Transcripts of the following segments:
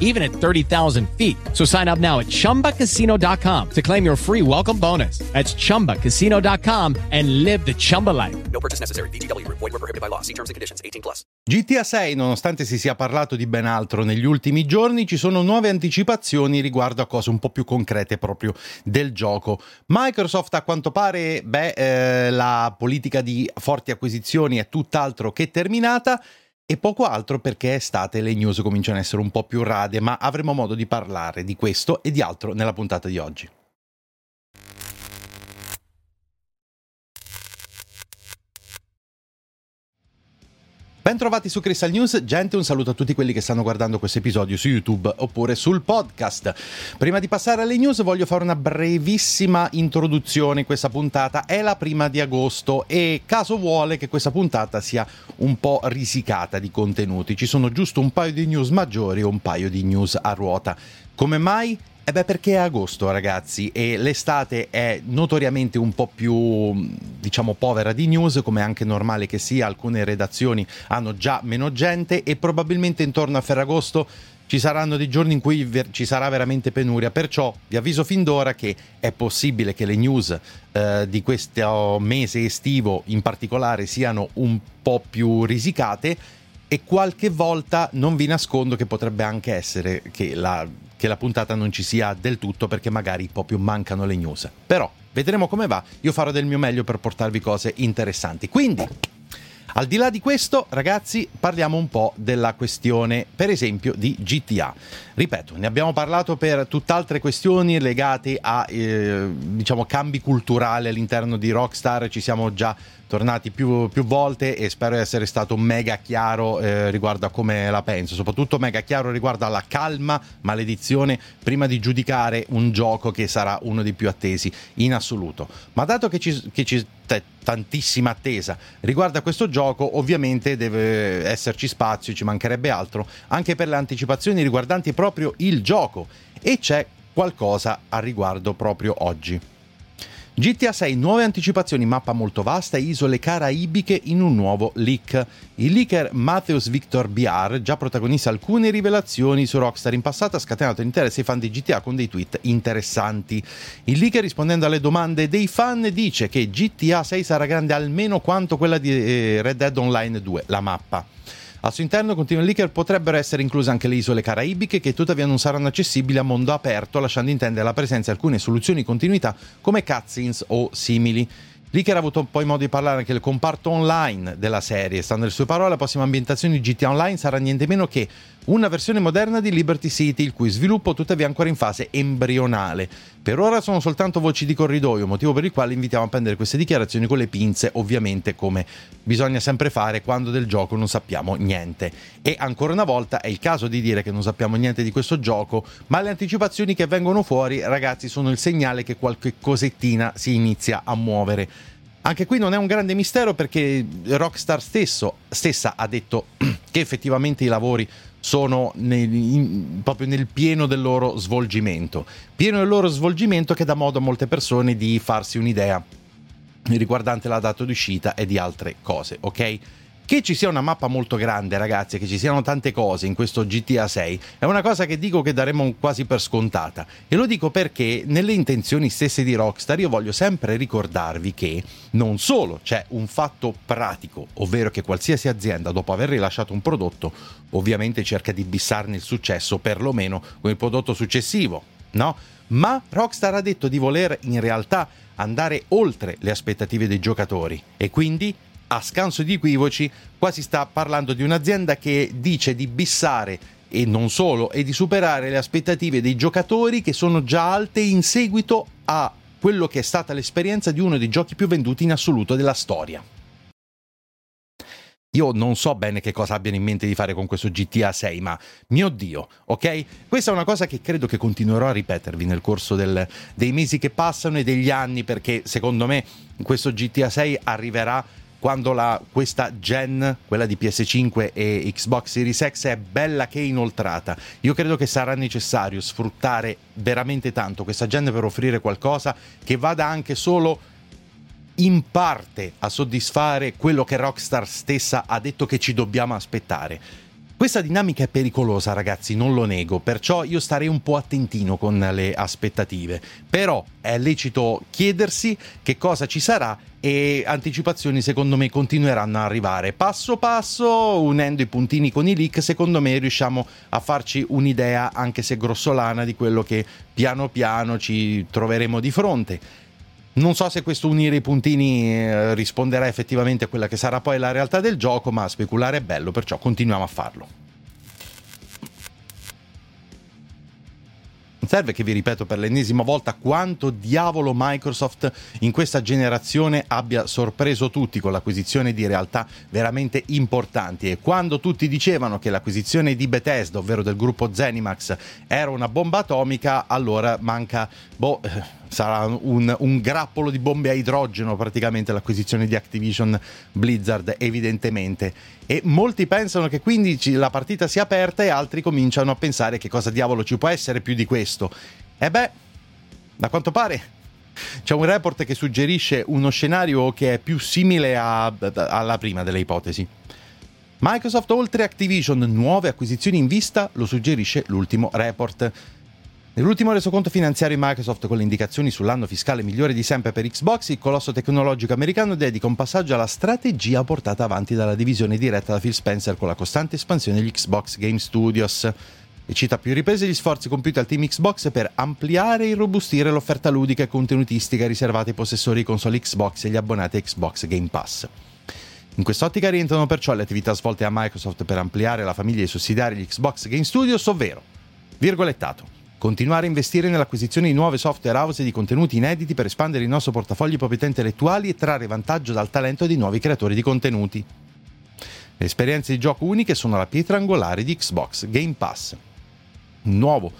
even at 30,000 feet. So sign up now at ChumbaCasino.com to claim your free welcome bonus. That's ChumbaCasino.com and live the Chumba life. No purchase necessary. BGW. Void were prohibited by law. See terms and conditions. 18 plus. GTA 6, nonostante si sia parlato di ben altro negli ultimi giorni, ci sono nuove anticipazioni riguardo a cose un po' più concrete proprio del gioco. Microsoft a quanto pare, beh, eh, la politica di forti acquisizioni è tutt'altro che terminata e poco altro perché estate le news cominciano a essere un po' più rade, ma avremo modo di parlare di questo e di altro nella puntata di oggi. Bentrovati su Crystal News, gente, un saluto a tutti quelli che stanno guardando questo episodio su YouTube oppure sul podcast. Prima di passare alle news voglio fare una brevissima introduzione, questa puntata è la prima di agosto e caso vuole che questa puntata sia un po' risicata di contenuti, ci sono giusto un paio di news maggiori e un paio di news a ruota. Come mai? Eh beh, perché è agosto, ragazzi, e l'estate è notoriamente un po' più, diciamo, povera di news, come è anche normale che sia. Alcune redazioni hanno già meno gente e probabilmente intorno a Ferragosto ci saranno dei giorni in cui ver- ci sarà veramente penuria. Perciò vi avviso fin d'ora che è possibile che le news eh, di questo mese estivo in particolare siano un po' più risicate e qualche volta non vi nascondo che potrebbe anche essere che la che la puntata non ci sia del tutto perché magari proprio mancano le news. Però vedremo come va, io farò del mio meglio per portarvi cose interessanti. Quindi, al di là di questo, ragazzi, parliamo un po' della questione, per esempio, di GTA. Ripeto, ne abbiamo parlato per tutt'altre questioni legate a, eh, diciamo, cambi culturali all'interno di Rockstar, ci siamo già tornati più, più, volte e spero di essere stato mega chiaro eh, riguardo a come la penso, soprattutto mega chiaro riguardo alla calma maledizione prima di giudicare un gioco che sarà uno dei più attesi in assoluto. Ma dato che ci, che ci t- tantissima attesa riguardo a questo gioco, ovviamente deve esserci spazio, ci mancherebbe altro, anche per le anticipazioni riguardanti proprio il gioco e c'è qualcosa a riguardo proprio oggi. GTA 6, nuove anticipazioni, mappa molto vasta e isole caraibiche in un nuovo leak. Il leaker Matthews Victor BR, già protagonista alcune rivelazioni su Rockstar in passato, ha scatenato l'interesse ai fan di GTA con dei tweet interessanti. Il leaker rispondendo alle domande dei fan dice che GTA 6 sarà grande almeno quanto quella di eh, Red Dead Online 2, la mappa. Al suo interno, continua il leaker, potrebbero essere incluse anche le isole caraibiche che tuttavia non saranno accessibili a mondo aperto, lasciando intendere la presenza di alcune soluzioni di continuità come cutscenes o simili. Leaker ha avuto poi modo di parlare anche del comparto online della serie. Stando alle sue parole, la prossima ambientazione di GTA Online sarà niente meno che una versione moderna di Liberty City, il cui sviluppo tuttavia è ancora in fase embrionale. Per ora sono soltanto voci di corridoio, motivo per il quale invitiamo a prendere queste dichiarazioni con le pinze, ovviamente come bisogna sempre fare quando del gioco non sappiamo niente. E ancora una volta è il caso di dire che non sappiamo niente di questo gioco, ma le anticipazioni che vengono fuori, ragazzi, sono il segnale che qualche cosettina si inizia a muovere. Anche qui non è un grande mistero perché Rockstar stesso, stessa ha detto che effettivamente i lavori sono nel, in, proprio nel pieno del loro svolgimento. Pieno del loro svolgimento che dà modo a molte persone di farsi un'idea riguardante la data d'uscita e di altre cose, ok? Che ci sia una mappa molto grande, ragazzi, che ci siano tante cose in questo GTA 6, è una cosa che dico che daremo quasi per scontata. E lo dico perché nelle intenzioni stesse di Rockstar io voglio sempre ricordarvi che non solo c'è un fatto pratico, ovvero che qualsiasi azienda dopo aver rilasciato un prodotto, ovviamente cerca di bissarne il successo perlomeno con il prodotto successivo, no? Ma Rockstar ha detto di voler in realtà andare oltre le aspettative dei giocatori e quindi a scanso di equivoci, qua si sta parlando di un'azienda che dice di bissare e non solo, e di superare le aspettative dei giocatori che sono già alte in seguito a quello che è stata l'esperienza di uno dei giochi più venduti in assoluto della storia. Io non so bene che cosa abbiano in mente di fare con questo GTA 6, ma mio Dio, ok? Questa è una cosa che credo che continuerò a ripetervi nel corso del, dei mesi che passano e degli anni, perché secondo me questo GTA 6 arriverà quando la, questa gen, quella di PS5 e Xbox Series X, è bella che inoltrata. Io credo che sarà necessario sfruttare veramente tanto questa gen per offrire qualcosa che vada anche solo in parte a soddisfare quello che Rockstar stessa ha detto che ci dobbiamo aspettare. Questa dinamica è pericolosa, ragazzi, non lo nego, perciò io starei un po' attentino con le aspettative. Però è lecito chiedersi che cosa ci sarà e anticipazioni secondo me continueranno a arrivare passo passo unendo i puntini con i leak secondo me riusciamo a farci un'idea anche se grossolana di quello che piano piano ci troveremo di fronte non so se questo unire i puntini eh, risponderà effettivamente a quella che sarà poi la realtà del gioco, ma speculare è bello, perciò continuiamo a farlo. Non serve che vi ripeto per l'ennesima volta quanto diavolo Microsoft in questa generazione abbia sorpreso tutti con l'acquisizione di realtà veramente importanti e quando tutti dicevano che l'acquisizione di Bethesda, ovvero del gruppo Zenimax, era una bomba atomica, allora manca boh eh, sarà un, un, grappolo di bombe a idrogeno praticamente l'acquisizione di Activision Blizzard evidentemente. E molti pensano che quindi la partita sia aperta e altri cominciano a pensare che cosa diavolo ci può essere più di questo. E beh da quanto pare c'è un report che suggerisce uno scenario che è più simile a, alla prima delle ipotesi. Microsoft oltre Activision nuove acquisizioni in vista lo suggerisce l'ultimo report Nell'ultimo resoconto finanziario di Microsoft con le indicazioni sull'anno fiscale migliore di sempre per Xbox, il colosso tecnologico americano dedica un passaggio alla strategia portata avanti dalla divisione diretta da Phil Spencer con la costante espansione degli Xbox Game Studios. E cita più riprese gli sforzi compiuti al team Xbox per ampliare e irrobustire l'offerta ludica e contenutistica riservata ai possessori di console Xbox e gli abbonati a Xbox Game Pass. In quest'ottica rientrano perciò le attività svolte a Microsoft per ampliare la famiglia di sussidiari degli Xbox Game Studios, ovvero, virgolettato, Continuare a investire nell'acquisizione di nuove software house e di contenuti inediti per espandere il nostro portafoglio di proprietà intellettuali e trarre vantaggio dal talento di nuovi creatori di contenuti. Le esperienze di gioco uniche sono la pietra angolare di Xbox Game Pass. Nuovo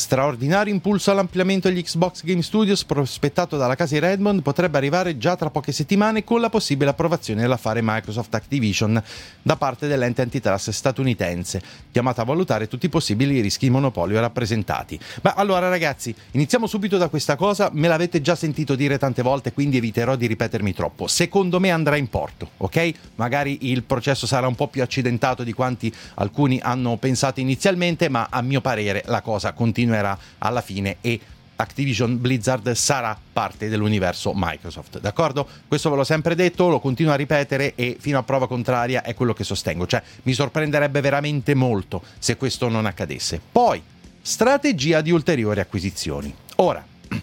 Straordinario impulso all'ampliamento degli Xbox Game Studios prospettato dalla casa di Redmond potrebbe arrivare già tra poche settimane con la possibile approvazione dell'affare Microsoft Activision da parte dell'ente antitrust statunitense, chiamata a valutare tutti i possibili rischi di monopolio rappresentati. Ma allora ragazzi, iniziamo subito da questa cosa, me l'avete già sentito dire tante volte, quindi eviterò di ripetermi troppo. Secondo me andrà in porto, ok? Magari il processo sarà un po' più accidentato di quanti alcuni hanno pensato inizialmente, ma a mio parere la cosa continua continuerà alla fine e Activision Blizzard sarà parte dell'universo Microsoft. D'accordo? Questo ve l'ho sempre detto, lo continuo a ripetere e fino a prova contraria è quello che sostengo. Cioè, mi sorprenderebbe veramente molto se questo non accadesse. Poi, strategia di ulteriori acquisizioni. Ora,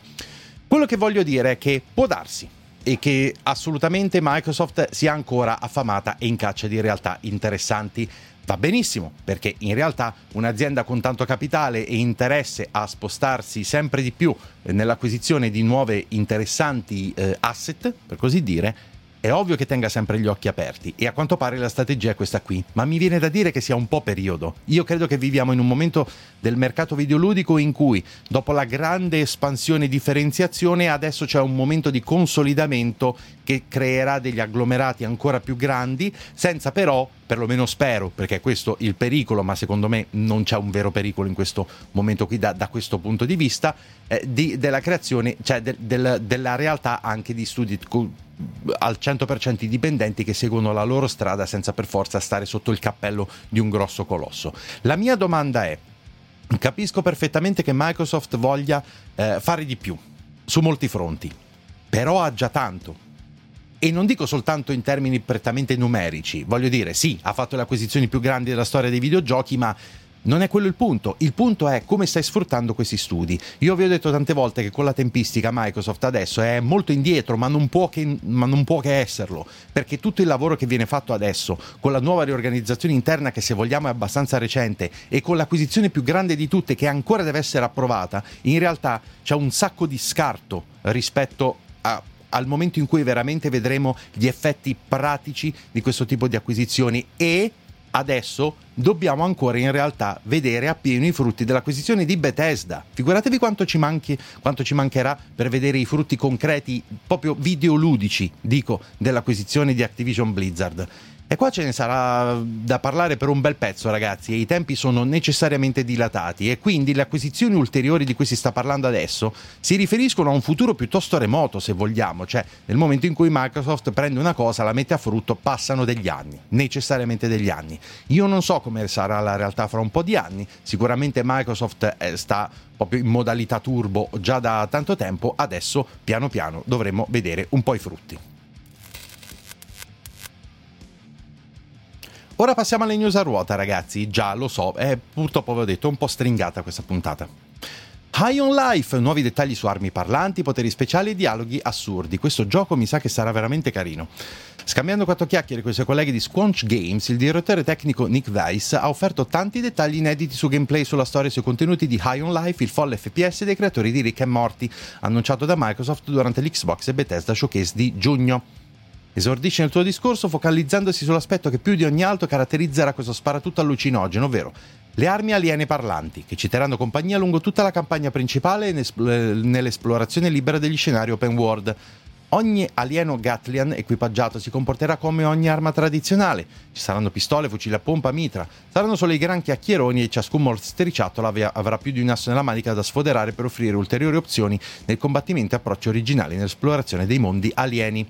quello che voglio dire è che può darsi e che assolutamente Microsoft sia ancora affamata e in caccia di realtà interessanti va benissimo, perché in realtà un'azienda con tanto capitale e interesse a spostarsi sempre di più nell'acquisizione di nuove interessanti eh, asset, per così dire, è ovvio che tenga sempre gli occhi aperti e a quanto pare la strategia è questa qui, ma mi viene da dire che sia un po' periodo. Io credo che viviamo in un momento del mercato videoludico in cui, dopo la grande espansione e differenziazione, adesso c'è un momento di consolidamento che creerà degli agglomerati ancora più grandi, senza però, perlomeno spero, perché è questo il pericolo, ma secondo me non c'è un vero pericolo in questo momento qui da, da questo punto di vista, eh, di, della creazione, cioè de, del, della realtà anche di studi al 100% i dipendenti che seguono la loro strada senza per forza stare sotto il cappello di un grosso colosso. La mia domanda è, capisco perfettamente che Microsoft voglia eh, fare di più su molti fronti, però ha già tanto. E non dico soltanto in termini prettamente numerici, voglio dire, sì, ha fatto le acquisizioni più grandi della storia dei videogiochi, ma non è quello il punto, il punto è come stai sfruttando questi studi. Io vi ho detto tante volte che con la tempistica Microsoft adesso è molto indietro, ma non può che, non può che esserlo, perché tutto il lavoro che viene fatto adesso, con la nuova riorganizzazione interna che se vogliamo è abbastanza recente e con l'acquisizione più grande di tutte che ancora deve essere approvata, in realtà c'è un sacco di scarto rispetto a al momento in cui veramente vedremo gli effetti pratici di questo tipo di acquisizioni e adesso dobbiamo ancora in realtà vedere appieno i frutti dell'acquisizione di Bethesda. Figuratevi quanto ci, manchi, quanto ci mancherà per vedere i frutti concreti, proprio videoludici, dico, dell'acquisizione di Activision Blizzard. E qua ce ne sarà da parlare per un bel pezzo, ragazzi, e i tempi sono necessariamente dilatati e quindi le acquisizioni ulteriori di cui si sta parlando adesso si riferiscono a un futuro piuttosto remoto, se vogliamo, cioè nel momento in cui Microsoft prende una cosa, la mette a frutto, passano degli anni, necessariamente degli anni. Io non so come sarà la realtà fra un po' di anni, sicuramente Microsoft eh, sta proprio in modalità turbo già da tanto tempo, adesso piano piano dovremo vedere un po' i frutti. Ora passiamo alle news a ruota, ragazzi. Già lo so, è purtroppo vi ho detto un po' stringata questa puntata. High on Life, nuovi dettagli su armi parlanti, poteri speciali e dialoghi assurdi. Questo gioco mi sa che sarà veramente carino. Scambiando quattro chiacchiere con i suoi colleghi di Squanch Games, il direttore tecnico Nick Weiss ha offerto tanti dettagli inediti su gameplay, sulla storia e sui contenuti di High on Life, il folle FPS dei creatori di Rick e Morty, annunciato da Microsoft durante l'Xbox e Bethesda Showcase di giugno. Esordisce nel tuo discorso focalizzandosi sull'aspetto che più di ogni altro caratterizzerà questo sparatutto allucinogeno, ovvero le armi aliene parlanti, che ci terranno compagnia lungo tutta la campagna principale e nell'esplorazione libera degli scenari open world. Ogni alieno Gatlian equipaggiato si comporterà come ogni arma tradizionale. Ci saranno pistole, fucili a pompa, mitra. Saranno solo i gran chiacchieroni e ciascun mostriciattolo avrà più di un asso nella manica da sfoderare per offrire ulteriori opzioni nel combattimento e approcci originali nell'esplorazione dei mondi alieni.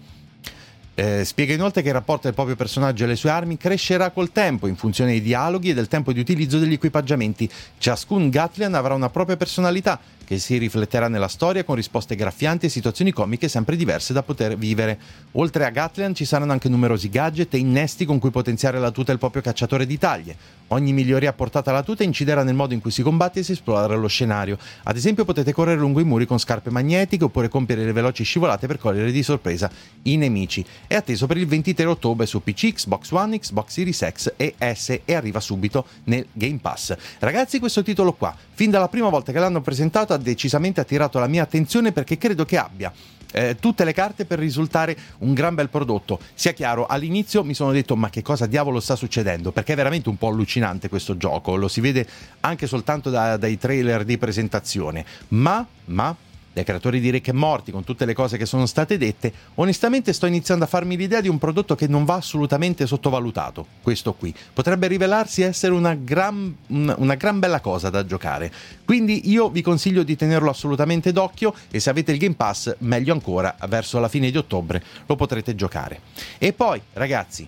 Eh, spiega inoltre che il rapporto del proprio personaggio e le sue armi crescerà col tempo in funzione dei dialoghi e del tempo di utilizzo degli equipaggiamenti. Ciascun Gatlian avrà una propria personalità che si rifletterà nella storia con risposte graffianti e situazioni comiche sempre diverse da poter vivere. Oltre a Gatlian ci saranno anche numerosi gadget e innesti con cui potenziare la tuta del proprio cacciatore di taglie. Ogni miglioria apportata alla tuta inciderà nel modo in cui si combatte e si esplora lo scenario. Ad esempio potete correre lungo i muri con scarpe magnetiche oppure compiere le veloci scivolate per cogliere di sorpresa i nemici. È atteso per il 23 ottobre su PC, Xbox One, Xbox Series X e S e arriva subito nel Game Pass. Ragazzi questo titolo qua, fin dalla prima volta che l'hanno presentato ha decisamente attirato la mia attenzione perché credo che abbia eh, tutte le carte per risultare un gran bel prodotto. Sia chiaro, all'inizio mi sono detto ma che cosa diavolo sta succedendo? Perché è veramente un po' allucinante questo gioco, lo si vede anche soltanto da, dai trailer di presentazione, ma, ma dai creatori di Rick e Morti, con tutte le cose che sono state dette, onestamente sto iniziando a farmi l'idea di un prodotto che non va assolutamente sottovalutato. Questo qui potrebbe rivelarsi essere una gran, una gran bella cosa da giocare. Quindi io vi consiglio di tenerlo assolutamente d'occhio e se avete il Game Pass, meglio ancora, verso la fine di ottobre lo potrete giocare. E poi, ragazzi,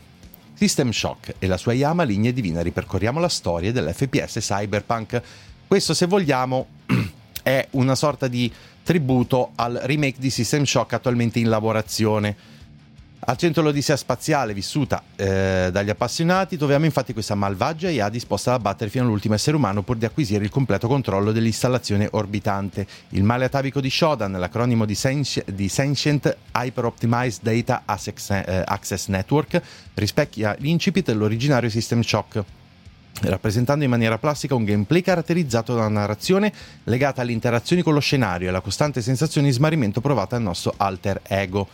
System Shock e la sua Yama linea divina ripercorriamo la storia dell'FPS Cyberpunk. Questo, se vogliamo, è una sorta di tributo al remake di System Shock attualmente in lavorazione. Al centro l'Odissea spaziale vissuta eh, dagli appassionati troviamo infatti questa malvagia IA disposta ad abbattere fino all'ultimo essere umano pur di acquisire il completo controllo dell'installazione orbitante. Il male atavico di Shodan, l'acronimo di, Senti- di Sentient Hyper Optimized Data Access, eh, Access Network, rispecchia l'incipit dell'originario System Shock rappresentando in maniera plastica un gameplay caratterizzato da una narrazione legata alle interazioni con lo scenario e alla costante sensazione di smarrimento provata dal nostro alter ego.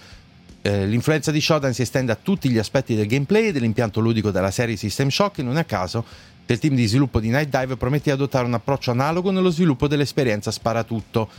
Eh, l'influenza di Shodan si estende a tutti gli aspetti del gameplay e dell'impianto ludico della serie System Shock e non a caso il team di sviluppo di Night Dive promette di adottare un approccio analogo nello sviluppo dell'esperienza Sparatutto.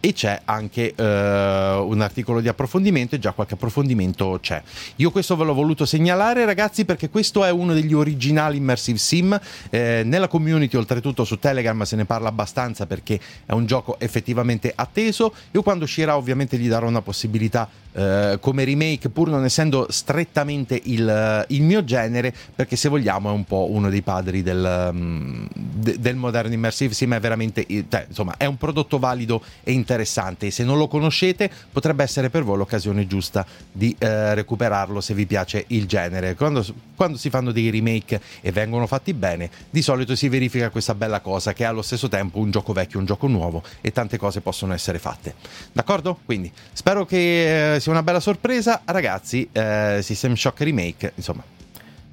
E c'è anche uh, un articolo di approfondimento e già qualche approfondimento c'è. Io questo ve l'ho voluto segnalare ragazzi perché questo è uno degli originali immersive sim, eh, nella community oltretutto su Telegram se ne parla abbastanza perché è un gioco effettivamente atteso, io quando uscirà ovviamente gli darò una possibilità eh, come remake pur non essendo strettamente il, il, mio genere perché se vogliamo è un po' uno dei padri del, de, del moderno immersive sim. È veramente cioè, insomma è un prodotto valido e interessante e se non lo conoscete potrebbe essere per voi l'occasione giusta di eh, recuperarlo se vi piace il genere quando, quando si fanno dei remake e vengono fatti bene di solito si verifica questa bella cosa che è allo stesso tempo un gioco vecchio un gioco nuovo e tante cose possono essere fatte d'accordo? quindi spero che eh, sia una bella sorpresa. Ragazzi, eh, System Shock Remake, insomma,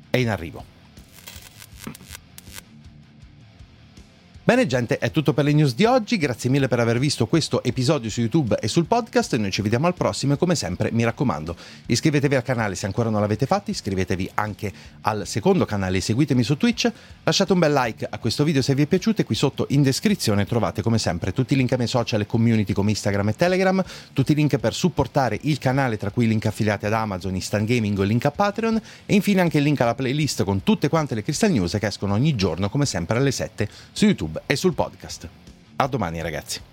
è in arrivo. Bene gente, è tutto per le news di oggi, grazie mille per aver visto questo episodio su YouTube e sul podcast, noi ci vediamo al prossimo e come sempre mi raccomando iscrivetevi al canale se ancora non l'avete fatto, iscrivetevi anche al secondo canale e seguitemi su Twitch, lasciate un bel like a questo video se vi è piaciuto e qui sotto in descrizione trovate come sempre tutti i link ai miei social e community come Instagram e Telegram, tutti i link per supportare il canale tra cui i link affiliati ad Amazon, Instant Gaming o il link a Patreon e infine anche il link alla playlist con tutte quante le Crystal News che escono ogni giorno come sempre alle 7 su YouTube YouTube e sul podcast. A domani ragazzi.